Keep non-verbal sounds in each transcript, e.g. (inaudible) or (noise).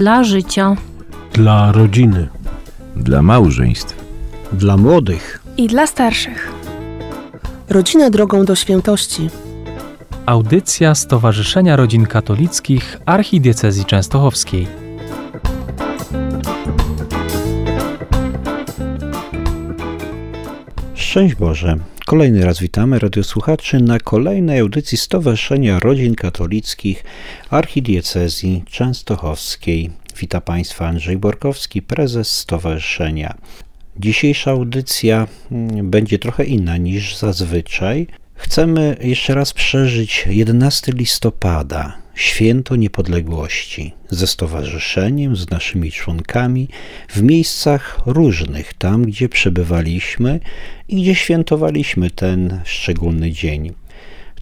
Dla życia. Dla rodziny. Dla małżeństw. Dla młodych. I dla starszych. Rodzina drogą do świętości. Audycja Stowarzyszenia Rodzin Katolickich Archidiecezji Częstochowskiej. Szczęść Boże. Kolejny raz witamy radiosłuchaczy na kolejnej audycji Stowarzyszenia Rodzin Katolickich Archidiecezji Częstochowskiej. Wita Państwa Andrzej Borkowski, prezes Stowarzyszenia. Dzisiejsza audycja mm, będzie trochę inna niż zazwyczaj. Chcemy jeszcze raz przeżyć 11 listopada, święto niepodległości, ze stowarzyszeniem, z naszymi członkami, w miejscach różnych, tam gdzie przebywaliśmy i gdzie świętowaliśmy ten szczególny dzień.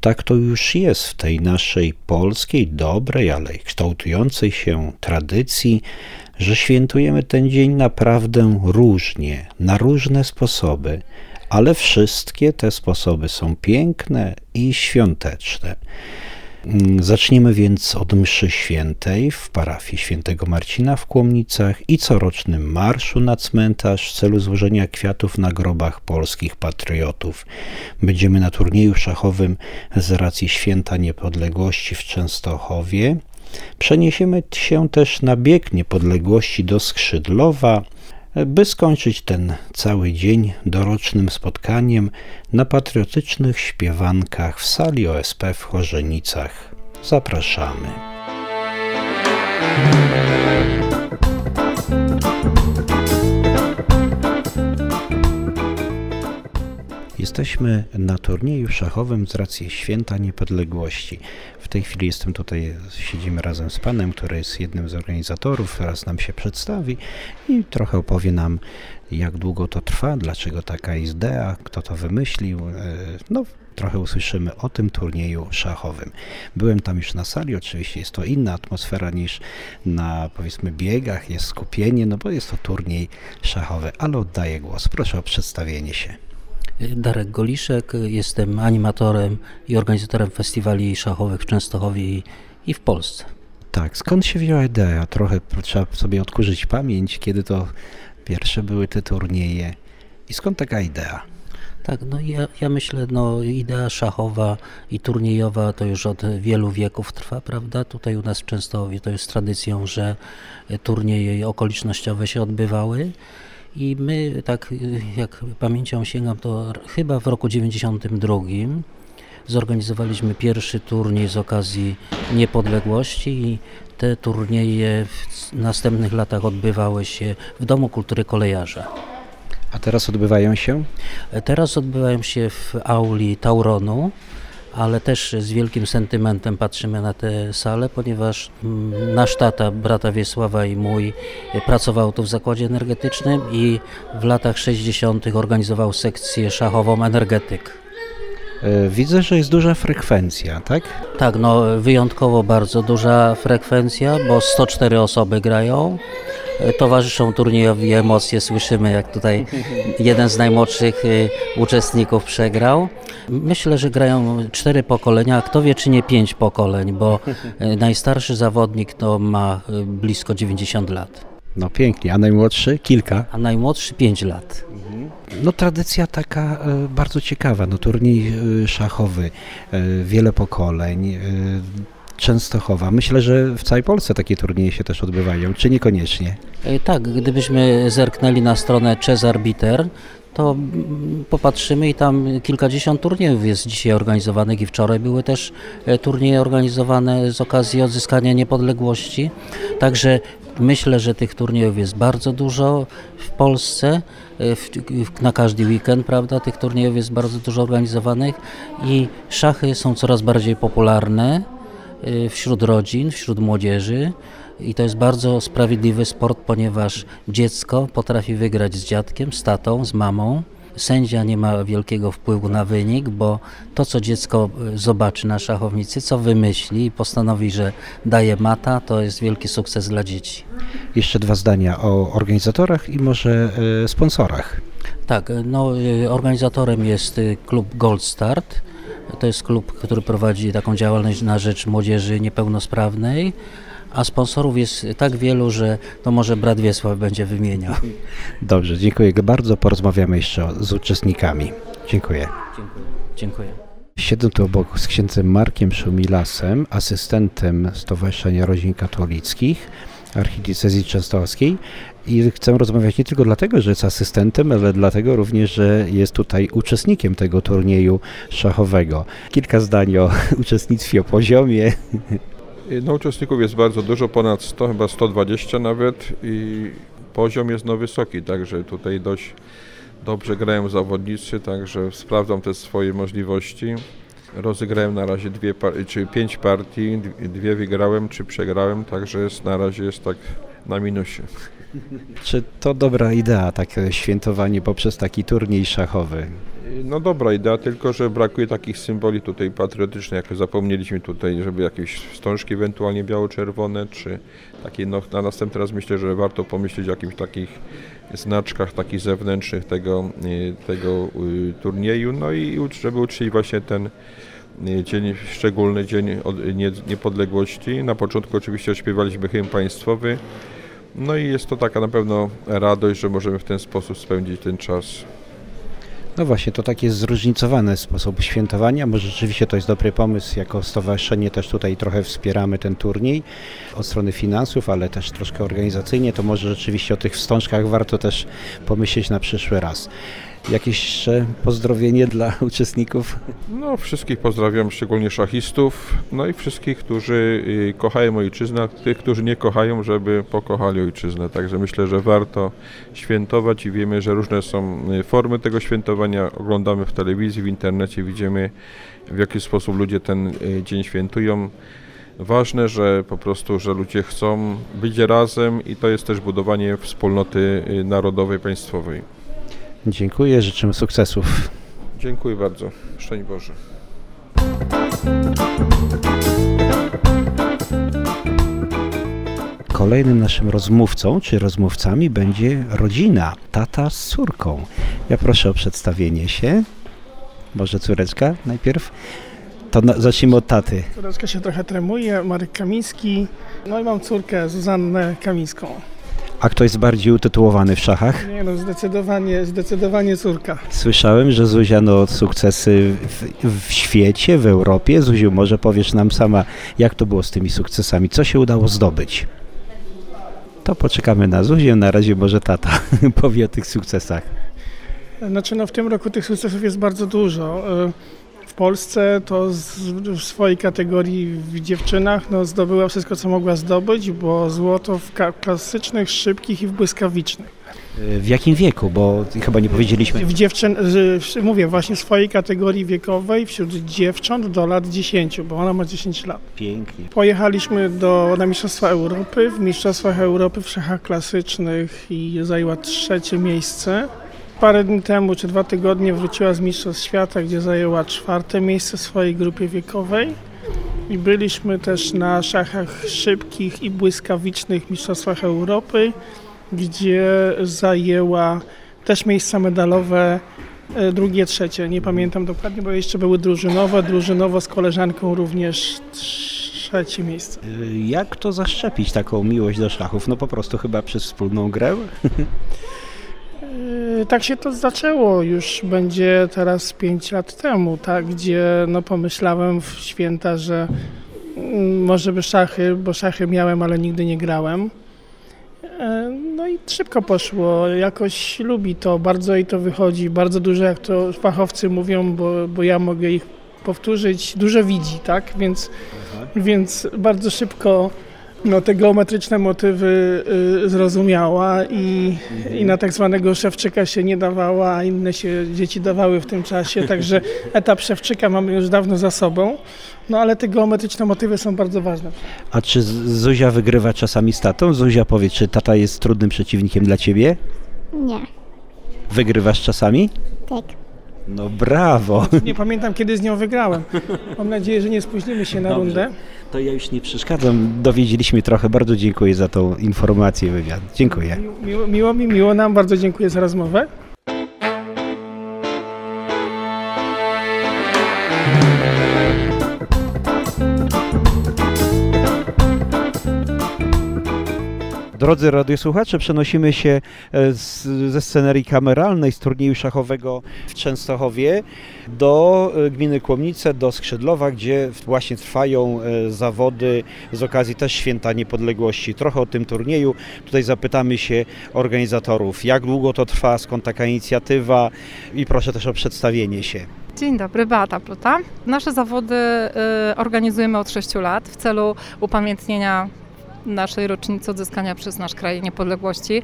Tak to już jest w tej naszej polskiej, dobrej, ale kształtującej się tradycji, że świętujemy ten dzień naprawdę różnie, na różne sposoby, ale wszystkie te sposoby są piękne i świąteczne. Mm, Zaczniemy więc od mszy świętej w parafii świętego Marcina w Kłomnicach i corocznym marszu na cmentarz w celu złożenia kwiatów na grobach polskich patriotów. Będziemy na turnieju szachowym z racji Święta Niepodległości w Częstochowie. Przeniesiemy się też na bieg niepodległości do Skrzydlowa, by skończyć ten cały dzień dorocznym spotkaniem na patriotycznych śpiewankach w sali OSP w Chorzenicach. Zapraszamy. Jesteśmy na turnieju szachowym z racji Święta Niepodległości. W tej chwili jestem tutaj, siedzimy razem z panem, który jest jednym z organizatorów, teraz nam się przedstawi i trochę opowie nam, jak długo to trwa, dlaczego taka jest idea, kto to wymyślił. No, trochę usłyszymy o tym turnieju szachowym. Byłem tam już na sali, oczywiście jest to inna atmosfera niż na powiedzmy biegach, jest skupienie, no bo jest to turniej szachowy, ale oddaję głos. Proszę o przedstawienie się. Darek Goliszek, jestem animatorem i organizatorem festiwali szachowych w Częstochowie i, w Polsce. Tak, skąd się wzięła idea? Trochę trzeba sobie odkurzyć pamięć, kiedy to pierwsze były te turnieje i skąd taka idea? Tak, no ja, ja myślę, no idea szachowa i turniejowa to już od wielu wieków trwa, prawda? Tutaj u nas w Częstochowie to jest tradycją, że turnieje okolicznościowe się odbywały. I my, tak jak pamięcią sięgam, to chyba w roku 92 zorganizowaliśmy pierwszy turniej z okazji niepodległości i te turnieje w następnych latach odbywały się w Domu Kultury Kolejarza. A teraz odbywają się? Teraz odbywają się w auli Tauronu ale też z wielkim sentymentem patrzymy na tę salę, ponieważ nasz tata, brata Wiesława i mój pracował tu w zakładzie energetycznym i w latach 60. organizował sekcję szachową energetyk. Widzę, że jest duża frekwencja, tak? Tak, no wyjątkowo bardzo duża frekwencja, bo 104 osoby grają towarzyszą turniejowi emocje. Słyszymy, jak tutaj jeden z najmłodszych uczestników przegrał. Myślę, że grają cztery pokolenia, a kto wie, czy nie pięć pokoleń, bo najstarszy zawodnik to ma blisko 90 lat. No pięknie, a najmłodszy kilka? A najmłodszy 5 lat. No tradycja taka bardzo ciekawa, no turniej szachowy, wiele pokoleń. Częstochowa. Myślę, że w całej Polsce takie turnieje się też odbywają, czy niekoniecznie? Tak, gdybyśmy zerknęli na stronę Czezarbiter, to popatrzymy i tam kilkadziesiąt turniejów jest dzisiaj organizowanych i wczoraj były też turnieje organizowane z okazji odzyskania niepodległości. Także myślę, że tych turniejów jest bardzo dużo w Polsce. Na każdy weekend, prawda, tych turniejów jest bardzo dużo organizowanych i szachy są coraz bardziej popularne wśród rodzin, wśród młodzieży i to jest bardzo sprawiedliwy sport, ponieważ dziecko potrafi wygrać z dziadkiem, z tatą, z mamą. Sędzia nie ma wielkiego wpływu na wynik, bo to, co dziecko zobaczy na szachownicy, co wymyśli i postanowi, że daje mata, to jest wielki sukces dla dzieci. Jeszcze dwa zdania o organizatorach i może e, sponsorach. Tak, no, organizatorem jest klub Gold Start. To jest klub, który prowadzi taką działalność na rzecz młodzieży niepełnosprawnej. a sponsorów jest tak wielu, że to może brat Wiesław będzie wymieniał. Dobrze, dziękuję bardzo. Porozmawiamy jeszcze z uczestnikami. Dziękuję. Dziękuję. Dziękuję. Siedzę tu obok z księdzem Markiem Szumilasem, asystentem Stowarzyszenia Rodzin Katolickich Archidiecezji Częstochowskiej i chcę rozmawiać nie tylko dlatego, że jest asystentem, ale dlatego również, że jest tutaj uczestnikiem tego turnieju szachowego. Kilka zdań o (laughs) uczestnictwie, o poziomie. No uczestników jest bardzo dużo, ponad 100, chyba 120 nawet i poziom jest no wysoki, także tutaj dość dobrze grają zawodnicy, także sprawdzam te swoje możliwości. Rozegrałem na razie dwie, pięć partii, dwie wygrałem, czy przegrałem, także jest, na razie jest tak na minusie. Czy to dobra idea, takie świętowanie poprzez taki turniej szachowy? No dobra idea, tylko że brakuje takich symboli tutaj patriotycznych, jak zapomnieliśmy tutaj, żeby jakieś wstążki ewentualnie biało-czerwone, czy takie, no na następny raz myślę, że warto pomyśleć o jakimś takich znaczkach takich zewnętrznych tego, y, tego y, turnieju, no i żeby uczcić właśnie ten dzień, szczególny dzień niepodległości. Na początku oczywiście śpiewaliśmy hymn państwowy, no i jest to taka na pewno radość, że możemy w ten sposób spędzić ten czas. No właśnie, to taki zróżnicowany sposób świętowania. Może rzeczywiście to jest dobry pomysł. Jako stowarzyszenie też tutaj trochę wspieramy ten turniej od strony finansów, ale też troszkę organizacyjnie. To może rzeczywiście o tych wstążkach warto też pomyśleć na przyszły raz. Jakieś pozdrowienie dla (laughs) uczestników? No, wszystkich pozdrawiam, szczególnie szachistów, no i wszystkich, którzy y, kochają ojczyznę, tych, którzy nie kochają, żeby pokochali ojczyznę. Także myślę, że warto świętować i wiemy, że różne są y, formy tego świętowania. Oglądamy w telewizji, w internecie, widzimy w jaki sposób ludzie ten y, dzień świętują. Ważne, że po prostu, że ludzie chcą być razem i to jest też budowanie wspólnoty narodowej, państwowej. Dziękuję, życzymy sukcesów. Dziękuję bardzo. Szczęść Boże. Kolejnym naszym rozmówcą czy rozmówcami będzie rodzina, tata z córką. Ja proszę o przedstawienie się. Może córeczka najpierw? To na, zacznijmy od taty. Córeczka się trochę tremuje, Marek Kamiński. No i mam córkę Zuzannę Kamińską. A kto jest bardziej utytułowany w szachach? Nie no, zdecydowanie, zdecydowanie córka. Słyszałem, że Zuzia no sukcesy w, w, świecie, w Europie. Zuziu, może powiesz nam sama, jak to było z tymi sukcesami? Co się udało zdobyć? To poczekamy na Zuzię, na razie może tata (laughs) powie o tych sukcesach. Znaczy no w tym roku tych sukcesów jest bardzo dużo. Polsce to w swojej kategorii w dziewczynach no, zdobyła wszystko, co mogła zdobyć, bo złoto w klasycznych, szybkich i w błyskawicznych. W jakim wieku? Bo chyba nie powiedzieliśmy. W dziewczyn, mówię właśnie w swojej kategorii wiekowej wśród dziewcząt do lat 10, bo ona ma 10 lat. Pięknie. Pojechaliśmy do, na Mistrzostwa Europy. W Mistrzostwach Europy w szachach klasycznych i zajęła trzecie miejsce. Parę dni temu, czy dwa tygodnie wróciła z Mistrzostw Świata, gdzie zajęła czwarte miejsce w swojej grupie wiekowej. I byliśmy też na szachach szybkich i błyskawicznych Mistrzostwach Europy, gdzie zajęła też miejsca medalowe e, drugie, trzecie. Nie pamiętam dokładnie, bo jeszcze były drużynowe. Drużynowo z koleżanką również trzecie miejsce. Jak to zaszczepić taką miłość do szachów? No po prostu chyba przez wspólną grę? (laughs) Y, tak się to zaczęło. Już będzie teraz 5 lat temu, tak, gdzie no pomyślałem w święta, że mm, może by szachy, bo szachy miałem, ale nigdy nie grałem. E, no i szybko poszło, jakoś lubi to, bardzo jej to wychodzi, bardzo dużo, jak to fachowcy mówią, bo, bo ja mogę ich powtórzyć, dużo widzi, tak, więc, więc bardzo szybko no, te geometryczne motywy y, zrozumiała i, i na tak zwanego szewczyka się nie dawała, a inne się dzieci dawały w tym czasie, także (laughs) etap szewczyka mamy już dawno za sobą, no ale te geometryczne motywy są bardzo ważne. A czy Zuzia wygrywa czasami z tatą? Zuzia powie, czy tata jest trudnym przeciwnikiem dla ciebie? Nie. Wygrywasz czasami? Tak. No brawo. Nie pamiętam, kiedy z nią wygrałem. Mam nadzieję, że nie spóźnimy się na Dobrze. rundę. To ja już nie przeszkadzam. Dowiedzieliśmy trochę. Bardzo dziękuję za tą informację, wywiad. Dziękuję. Miło, miło mi, miło nam. Bardzo dziękuję za rozmowę. Drodzy radiosłuchacze, przenosimy się e, z, ze scenerii kameralnej z turnieju szachowego w Częstochowie do e, gminy Kłomnice, do Skrzydlowa, gdzie właśnie trwają e, zawody z okazji też Święta Niepodległości. Trochę o tym turnieju. Tutaj zapytamy się organizatorów, jak długo to trwa, skąd taka inicjatywa i proszę też o przedstawienie się. Dzień dobry, Beata Pluta. Nasze zawody y, organizujemy od 6 lat w celu upamiętnienia naszej rocznicy odzyskania przez nasz kraj niepodległości.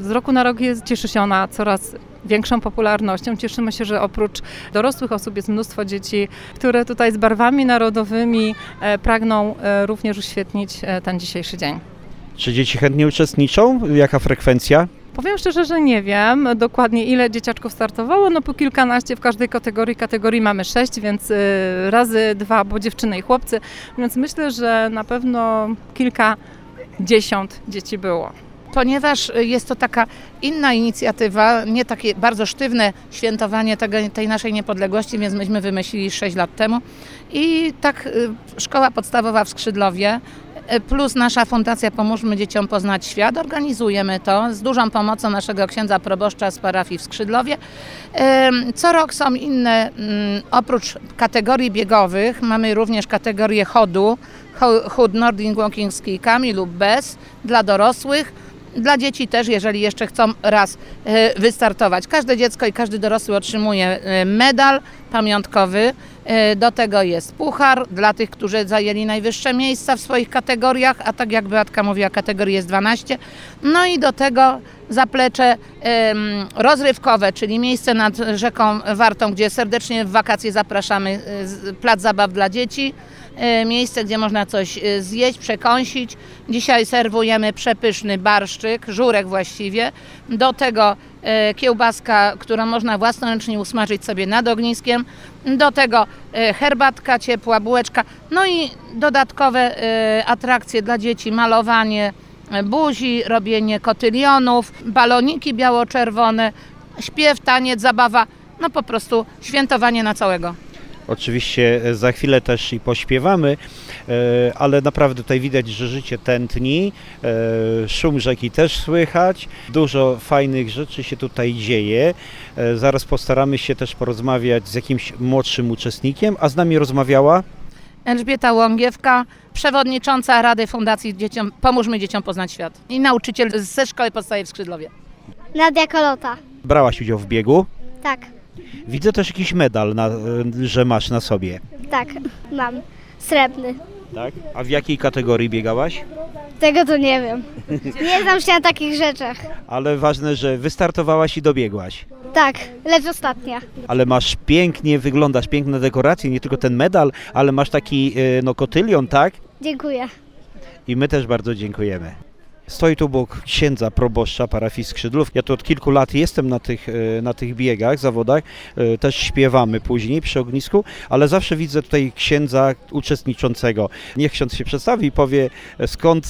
Z roku na rok jest, cieszy się ona coraz większą popularnością. Cieszymy się, że oprócz dorosłych osób jest mnóstwo dzieci, które tutaj z barwami narodowymi e, pragną e, również uświetnić e, ten dzisiejszy dzień. Czy dzieci chętnie uczestniczą? Jaka frekwencja? Powiem szczerze, że nie wiem dokładnie ile dzieciaczków startowało, no po kilkanaście w każdej kategorii. Kategorii mamy sześć, więc y, razy dwa, bo dziewczyny i chłopcy, więc myślę, że na pewno kilkadziesiąt dzieci było. ponieważ jest to taka inna inicjatywa, nie takie bardzo sztywne świętowanie tego, tej naszej niepodległości, więc myśmy wymyślili 6 lat temu. I tak y, szkoła podstawowa w Skrzydlowie y, plus nasza fundacja Pomóżmy Dzieciom Poznać Świat organizujemy to z dużą pomocą naszego księdza proboszcza z parafii w Skrzydlowie. Ym, Co rok są inne, mm, oprócz kategorii biegowych, mamy również kategorię chodu, cho- chód Nordic Walking z kijkami lub bez dla dorosłych. Dla dzieci też, jeżeli jeszcze chcą raz e, wystartować. Każde dziecko i każdy dorosły otrzymuje e, medal pamiątkowy. E, Do tego jest puchar dla tych, którzy zajęli najwyższe miejsca w swoich kategoriach, a tak jak Beatka mówiła, kategorii jest 12. No i do tego zaplecze rozrywkowe, czyli miejsce nad rzeką Wartą, gdzie serdecznie w wakacje zapraszamy, plac zabaw dla dzieci miejsce, gdzie można coś e, zjeść, przekąsić. Dzisiaj serwujemy przepyszny barszczyk, żurek właściwie. Do tego e, kiełbaska, którą można własnoręcznie usmażyć sobie nad ogniskiem. Do tego e, herbatka ciepła, bułeczka. No i dodatkowe e, atrakcje dla dzieci, malowanie e, buzi, robienie kotylionów, baloniki biało-czerwone, śpiew, taniec, zabawa. No po prostu świętowanie na całego. Oczywiście e, za chwilę też i pośpiewamy, e, ale naprawdę tutaj widać, że życie tętni, e, szum rzeki też słychać, dużo fajnych rzeczy się tutaj dzieje. Zaraz postaramy się też porozmawiać z jakimś młodszym uczestnikiem, a z nami rozmawiała Elżbieta Łągiewka, przewodnicząca Rady Fundacji Dzieciom, Pomóżmy Dzieciom Poznać Świat i nauczyciel ze Szkoły Podstawowej w Skrzydlowie. Nadia Kolota. Brałaś udział w biegu. Tak, Widzę też jakiś medal, na, że masz na sobie. tak, mam. Srebrny. Tak? A w jakiej kategorii biegałaś? Tego to nie wiem. Nie znam się na takich rzeczach. Ale ważne, że wystartowałaś i dobiegłaś. Tak, lecz ostatnia. Ale masz pięknie, wyglądasz, piękne dekoracje, nie tylko ten medal, ale masz taki e, no, kotylion, tak? Dziękuję. I my też bardzo dziękujemy. Stoi tu obok księdza proboszcza parafii Skrzydlów. Ja tu od kilku lat jestem na tych, e, na tych biegach, zawodach. E, Też śpiewamy później przy ognisku, ale zawsze widzę tutaj księdza uczestniczącego. Niech ksiądz się przedstawi i powie e, skąd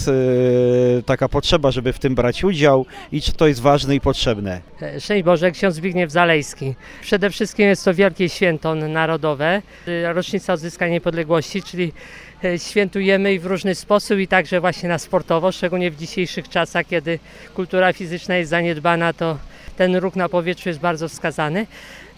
taka potrzeba, żeby w tym brać udział i czy to jest ważne i potrzebne. Szczęść Boże, ksiądz Zbigniew Zalejski. Przede wszystkim jest to wielkie święto narodowe, rocznica odzyskania niepodległości, czyli świętujemy i w różny sposób i także właśnie na sportowo, szczególnie w dzisiejszych czasach, kiedy kultura fizyczna jest zaniedbana, to ten ruch na powietrzu jest bardzo wskazany.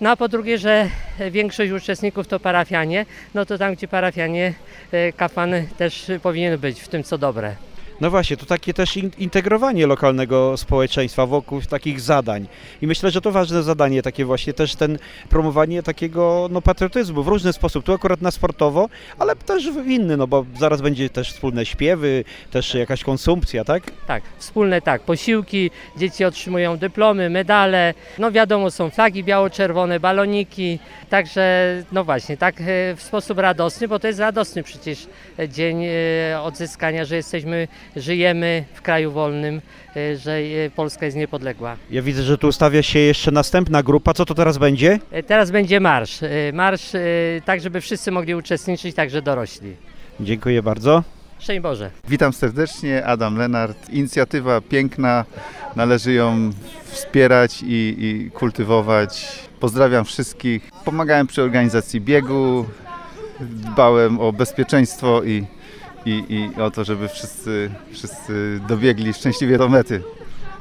No a po drugie, że większość uczestników to parafianie, no to tam gdzie parafianie, y, kapłan też powinien być w tym co dobre. No właśnie, to takie też in- integrowanie lokalnego społeczeństwa wokół takich zadań. I myślę, że to ważne zadanie, takie właśnie też ten promowanie takiego no, patriotyzmu w różny sposób. Tu akurat na sportowo, ale też w inny, no bo zaraz będzie też wspólne śpiewy, też jakaś konsumpcja, tak? Tak, wspólne tak, posiłki, dzieci otrzymują dyplomy, medale, no wiadomo są flagi biało-czerwone, baloniki, także no właśnie, tak e, w sposób radosny, bo to jest radosny przecież dzień e, odzyskania, że jesteśmy, żyjemy w kraju wolnym, e, że e, Polska jest niepodległa. Ja widzę, że tu ustawia się jeszcze następna grupa. Co to teraz będzie? E, Teraz będzie marsz, marsz tak, żeby wszyscy mogli uczestniczyć, także dorośli. Dziękuję bardzo. Szczęść Boże. Witam serdecznie, Adam Lenart. Inicjatywa piękna, należy ją wspierać i, i kultywować. Pozdrawiam wszystkich. Pomagałem przy organizacji biegu, dbałem o bezpieczeństwo i, i, i o to, żeby wszyscy, wszyscy dobiegli szczęśliwie do mety.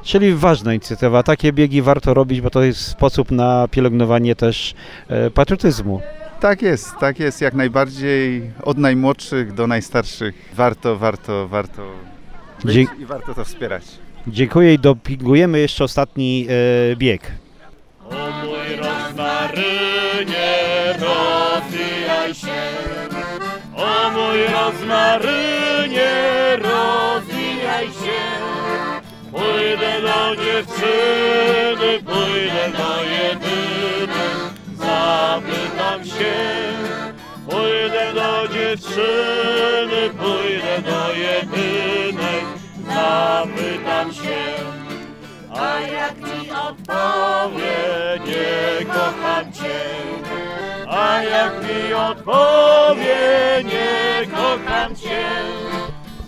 Czyli ważna inicjatywa. Takie biegi warto robić, bo to jest sposób na pielęgnowanie też e, patriotyzmu. Tak jest, tak jest, jak najbardziej. Od najmłodszych do najstarszych. Warto, warto, warto być Dzie- i warto to wspierać. Dziękuję i dopingujemy jeszcze ostatni e, bieg. Mój rozmarynie, mój rozmarynie, rozwijaj się. Pójdę do dziewczyny, pójdę do jedyny, zapytam się. Pójdę do dziewczyny, pójdę do jedynej, zapytam się. A jak mi odpowie, nie kocham cię. A jak mi odpowie, nie kocham cię.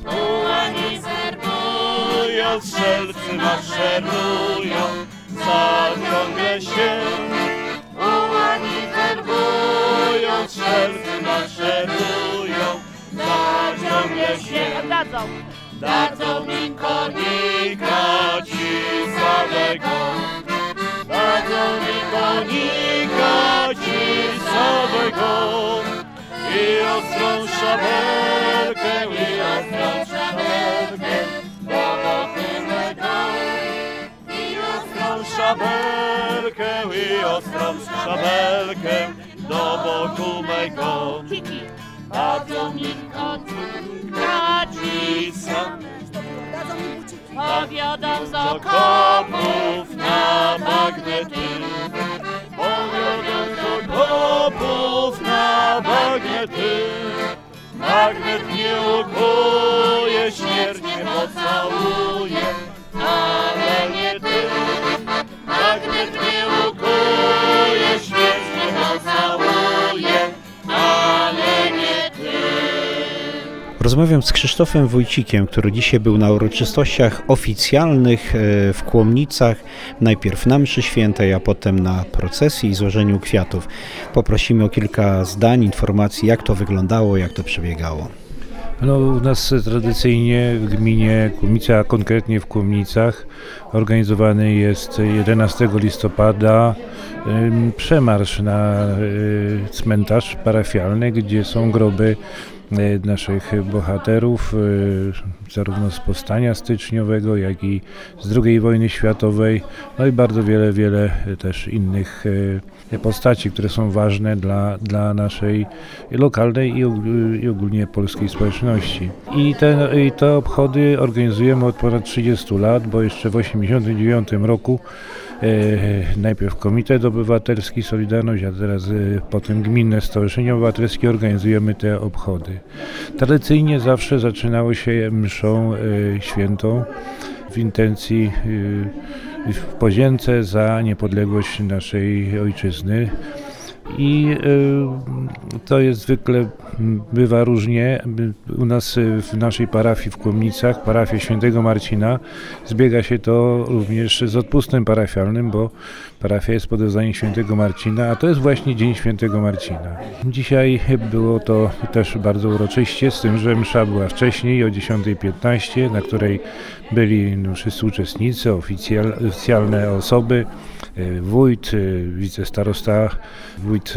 Ułani zerbują, strzelcy maszerują, zaciągnę się. Ułani zerbują, strzelcy maszerują, zaciągnę się. Dadzą. Dadzą mi konika cisawego. Dadzą mi konika cisawego. I ostrą szabelkę, i ostrą szabelkę do boku mego. I ostrą szabelkę, i ostrą szabelkę do boku mego. Dadzą mi cisawego. Powiadam z okopów na magnety. Magnet nie ukuje, śmierć nie pocałuje, Rozmawiam z Krzysztofem Wójcikiem, który dzisiaj był na uroczystościach oficjalnych e, w Kłomnicach. Najpierw na mszy świętej, a potem na procesji i złożeniu kwiatów. Poprosimy o kilka zdań, informacji, jak to wyglądało, jak to przebiegało. No, u nas tradycyjnie w gminie Kłomice, a konkretnie w Kłomnicach, organizowany jest 11 listopada przemarsz na y, cmentarz parafialny, gdzie są groby y, naszych bohaterów, y, zarówno z powstania styczniowego, jak i z II wojny światowej, no i bardzo wiele, wiele też innych postaci, które są ważne dla, dla naszej lokalnej i, i ogólnie polskiej społeczności. I te, I te obchody organizujemy od ponad 30 lat, bo jeszcze w 1989 roku e, najpierw Komitet Obywatelski Solidarność, a teraz e, potem Gminne Stowarzyszenie Obywatelskie organizujemy te obchody. Tradycyjnie zawsze zaczynało się mszą e, świętą w intencji e, w podzięce za niepodległość naszej ojczyzny. I y, to jest zwykle bywa różnie. U nas y, w naszej parafii w Kłomnicach, parafii świętego Marcina, zbiega się to również z odpustem parafialnym, bo parafia jest pod wezwaniem świętego Marcina, a to jest właśnie Dzień Świętego Marcina. Dzisiaj było to też bardzo uroczyście, z tym, że msza była wcześniej o 10.15, na której byli wszyscy uczestnicy, oficjal, oficjalne osoby, y, wójt, y, wicestarosta, wójt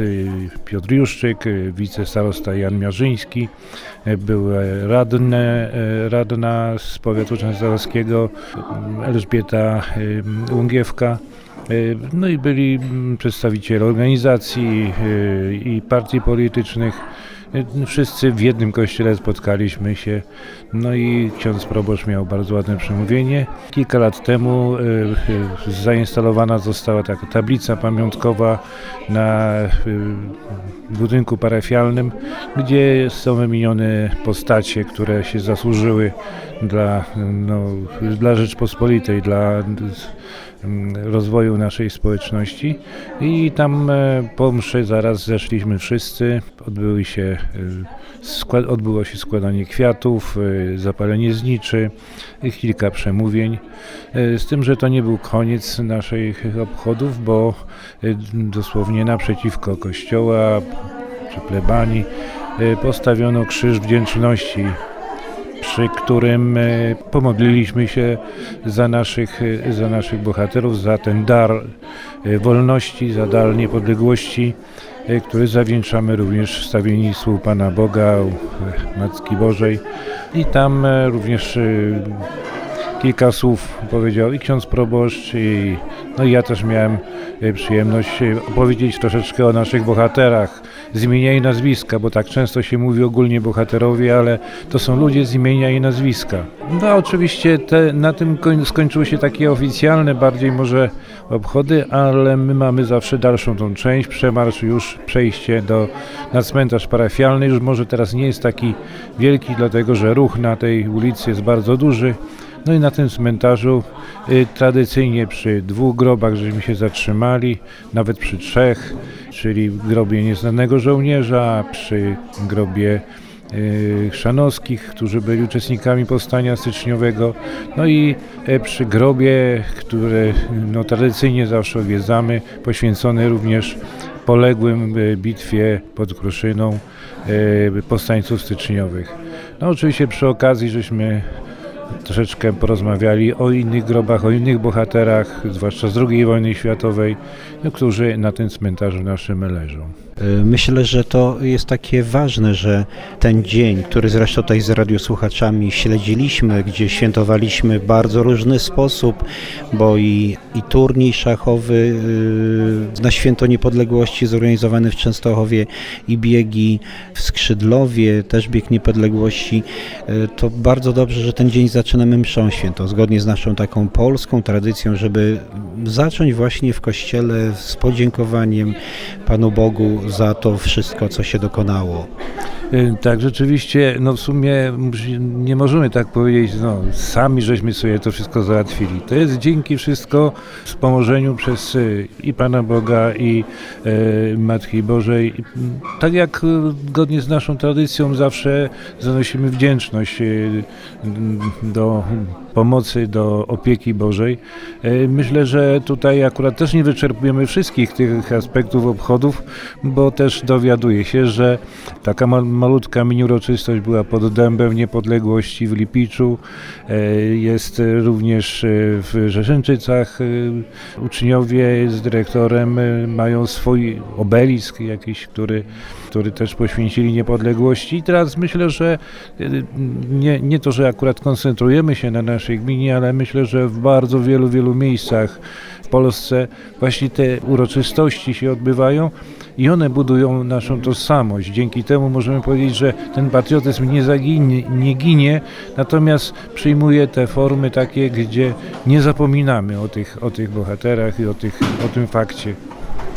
Piotr Juszczyk, wicestarosta Jan Miarzyński, y, był e, radny, e, radna z powiatu częstochowskiego Elżbieta Łągiewka. Y, No i byli przedstawiciele organizacji i partii politycznych. Y, Wszyscy w jednym kościele spotkaliśmy się, no i ksiądz proboszcz miał bardzo ładne przemówienie. Kilka lat temu y, y, zainstalowana została taka tablica pamiątkowa na budynku parafialnym, gdzie są wymienione postacie, które się zasłużyły dla, no, dla Rzeczpospolitej, dla rozwoju naszej społeczności. I tam e, po mszy zaraz zeszliśmy wszyscy, odbyły się, e, odbyło się składanie kwiatów, e, zapalenie zniczy, i kilka przemówień, z tym, że to nie był koniec naszych obchodów, bo dosłownie naprzeciwko kościoła czy plebanii postawiono krzyż wdzięczności przy którym e, pomodliliśmy się za naszych, e, za naszych bohaterów, za ten dar e, wolności, za dar niepodległości, który zawieńczamy również w stawiennictwu Pana Boga, Matki Bożej. I tam również kilka słów powiedział i ksiądz proboszcz i no i ja też miałem przyjemność opowiedzieć troszeczkę o naszych bohaterach z imienia i nazwiska, bo tak często się mówi ogólnie bohaterowie, ale to są ludzie z imienia i nazwiska. No oczywiście te, na tym skończyły się takie oficjalne, bardziej może obchody, ale my mamy zawsze dalszą tą część, przemarsz już, przejście do, na cmentarz parafialny, już może teraz nie jest taki wielki, dlatego że ruch na tej ulicy jest bardzo duży, no i na tym cmentarzu y, tradycyjnie przy dwóch grobach żeśmy się zatrzymali, nawet przy trzech, czyli w grobie nieznanego żołnierza, przy grobie y, Szanowskich, którzy byli uczestnikami powstania styczniowego, no i y, przy grobie, które no, tradycyjnie zawsze odwiedzamy, poświęcony również poległym w bitwie pod Kruszyną y, powstańców styczniowych. No oczywiście przy okazji żeśmy troszeczkę porozmawiali o innych grobach, o innych bohaterach, zwłaszcza z II wojny światowej, no, którzy na tym cmentarzu naszym leżą. E, myślę, że to jest takie ważne, że ten dzień, który zresztą tutaj z radiosłuchaczami śledziliśmy, gdzie świętowaliśmy w bardzo różny sposób, bo i, i turniej szachowy e, na Święto Niepodległości zorganizowany w Częstochowie i biegi w Skrzydlowie, też bieg niepodległości, e, to bardzo dobrze, że ten dzień zaczynamy mszą świętą, zgodnie z naszą taką polską tradycją, żeby zacząć właśnie w kościele z podziękowaniem Panu Bogu za to wszystko, co się dokonało. Y, tak, rzeczywiście, no w sumie nie możemy tak powiedzieć, no sami żeśmy sobie to wszystko załatwili. To jest dzięki wszystko wspomożeniu przez y, i Pana Boga i e, Matki Bożej. Tak jak zgodnie z naszą tradycją zawsze zanosimy wdzięczność do pomocy, do opieki Bożej. Myślę, że tutaj akurat też nie wyczerpujemy wszystkich tych aspektów obchodów, bo też dowiaduje się, że taka malutka mini uroczystość była pod dębem niepodległości w Lipiczu. E, jest również e, w Rzeszęczycach. E, uczniowie z dyrektorem mają swój obelisk jakiś, który, który też poświęcili niepodległości. I teraz myślę, że nie, nie to, że akurat koncentrujemy się na naszej gminie, ale myślę, że w bardzo wielu, wielu miejscach w Polsce właśnie te uroczystości się odbywają i one budują naszą tożsamość. Dzięki temu możemy powiedzieć, że ten patriotyzm nie zaginie, nie ginie, natomiast przyjmuje te formy takie, gdzie nie zapominamy o tych, o tych bohaterach i o, tych, o tym fakcie.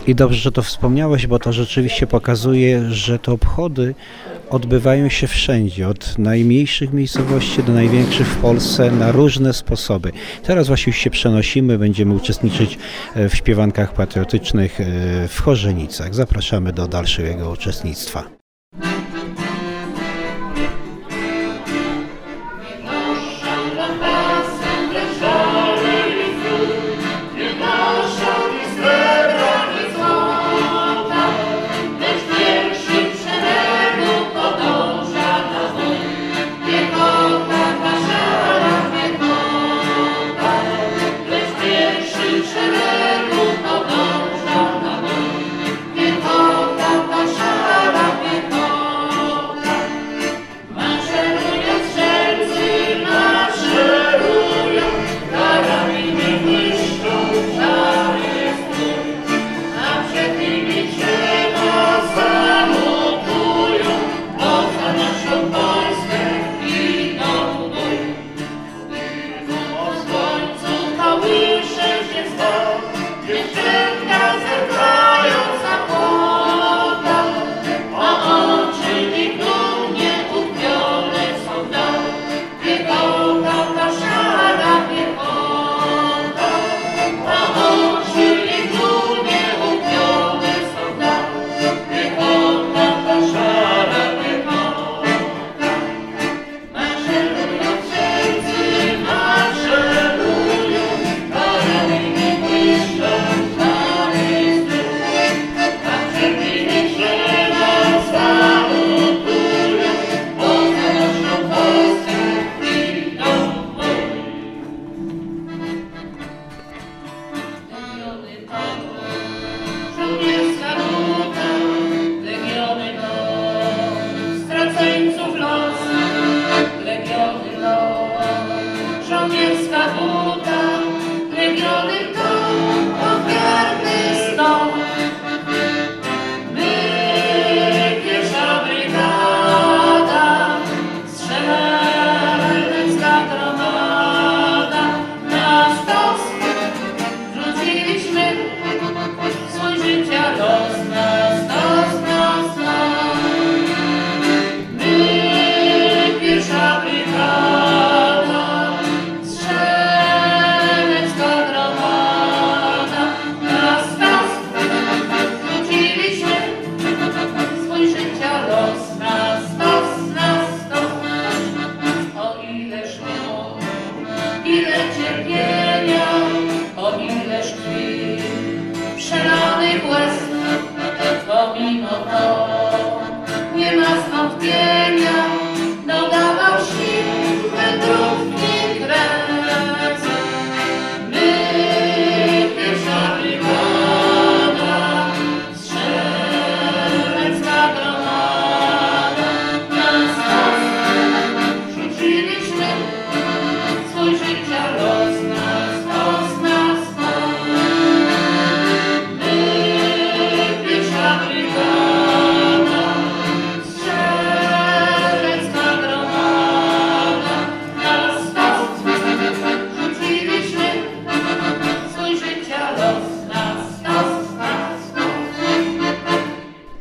I dobrze, że to wspomniałeś, bo to rzeczywiście pokazuje, że te obchody odbywają się wszędzie, od najmniejszych miejscowości do największych w Polsce na różne sposoby. Teraz właśnie się przenosimy, będziemy uczestniczyć e, w śpiewankach patriotycznych e, w Chorzenicach. Zapraszamy do dalszego uczestnictwa.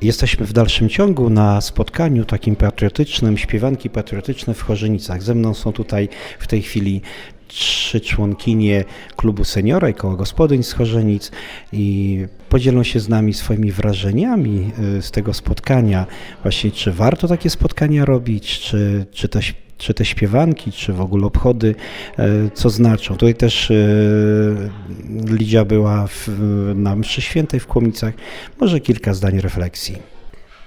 Jesteśmy w dalszym ciągu na spotkaniu takim patriotycznym, śpiewanki patriotyczne w Chorzenicach. Ze mną są tutaj w tej chwili trzy członkinie klubu seniora i koła gospodyń z Chorzenic i podzielą się z nami swoimi wrażeniami y, z tego spotkania. Właśnie, czy warto takie spotkania robić, czy, czy te czy te śpiewanki, czy w ogóle obchody, e, co znaczą. Tutaj też e, Lidia była w, na mszy świętej w Kłomicach. Może kilka zdań refleksji.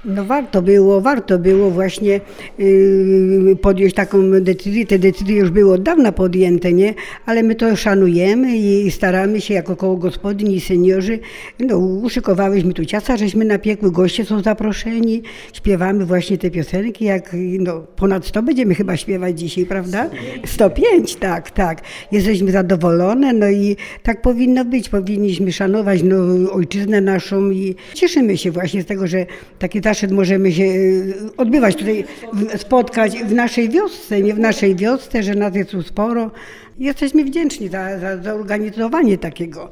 No warto było, warto było właśnie yy, podjąć taką decyzję. Te decyzje już były od dawna podjęte, nie? Ale my to szanujemy i staramy się jako koło gospodyń i seniorzy. No, uszykowałyśmy tu ciasta, żeśmy napiekły, goście są zaproszeni. Śpiewamy właśnie te piosenki, jak no, ponad 100 będziemy chyba śpiewać dzisiaj, prawda? 105, tak, tak. Jesteśmy zadowolone, no i tak powinno być. Powinniśmy szanować no, ojczyznę naszą i cieszymy się właśnie z tego, że taki zaszczyt możemy się y, odbywać tutaj, spotkać w naszej wiosce, nie w naszej wiosce, że nas jest tu sporo. Jesteśmy wdzięczni za, za, za organizowanie takiego.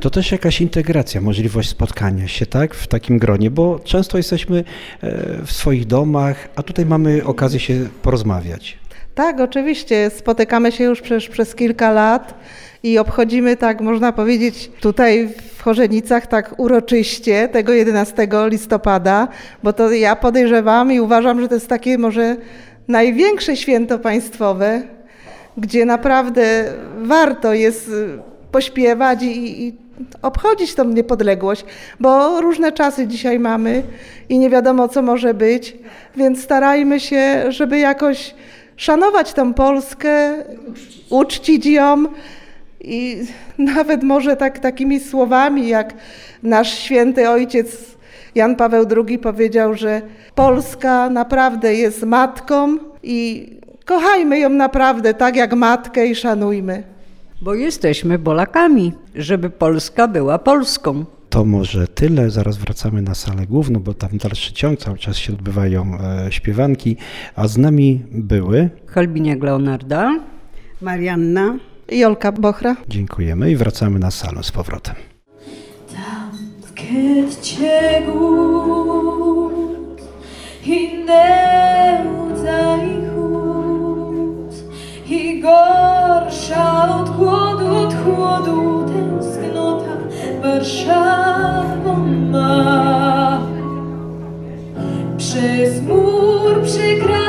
To też jakaś integracja, możliwość spotkania się, tak, w takim gronie, bo często jesteśmy e, w swoich domach, a tutaj mamy okazję się porozmawiać. Tak, oczywiście. Spotykamy się już przez, przez kilka lat i obchodzimy tak, można powiedzieć, tutaj w Chorzenicach tak uroczyście tego 11 listopada, bo to ja podejrzewam i uważam, że to jest takie może największe święto państwowe, gdzie naprawdę warto jest y, pośpiewać i, i obchodzić tą niepodległość, bo różne czasy dzisiaj mamy i nie wiadomo, co może być, więc starajmy się, żeby jakoś szanować tę Polskę, uczcić ją i nawet może tak, takimi słowami, jak nasz święty ojciec Jan Paweł II powiedział, że Polska naprawdę jest matką i kochajmy ją naprawdę tak jak matkę i szanujmy. Bo jesteśmy Polakami, żeby Polska była Polską. To może tyle, zaraz wracamy na salę główną, bo tam dalszy ciąg, cały czas się odbywają e, śpiewanki, a z nami były, Halbiniak Leonarda, Marianna i Olka Bochra. dziękujemy i wracamy na salę z powrotem. Kiedy głód i nędza i chłód i gorsza od głodu, od chłodu tęsknota Warszawą ma. Przez mur przekradam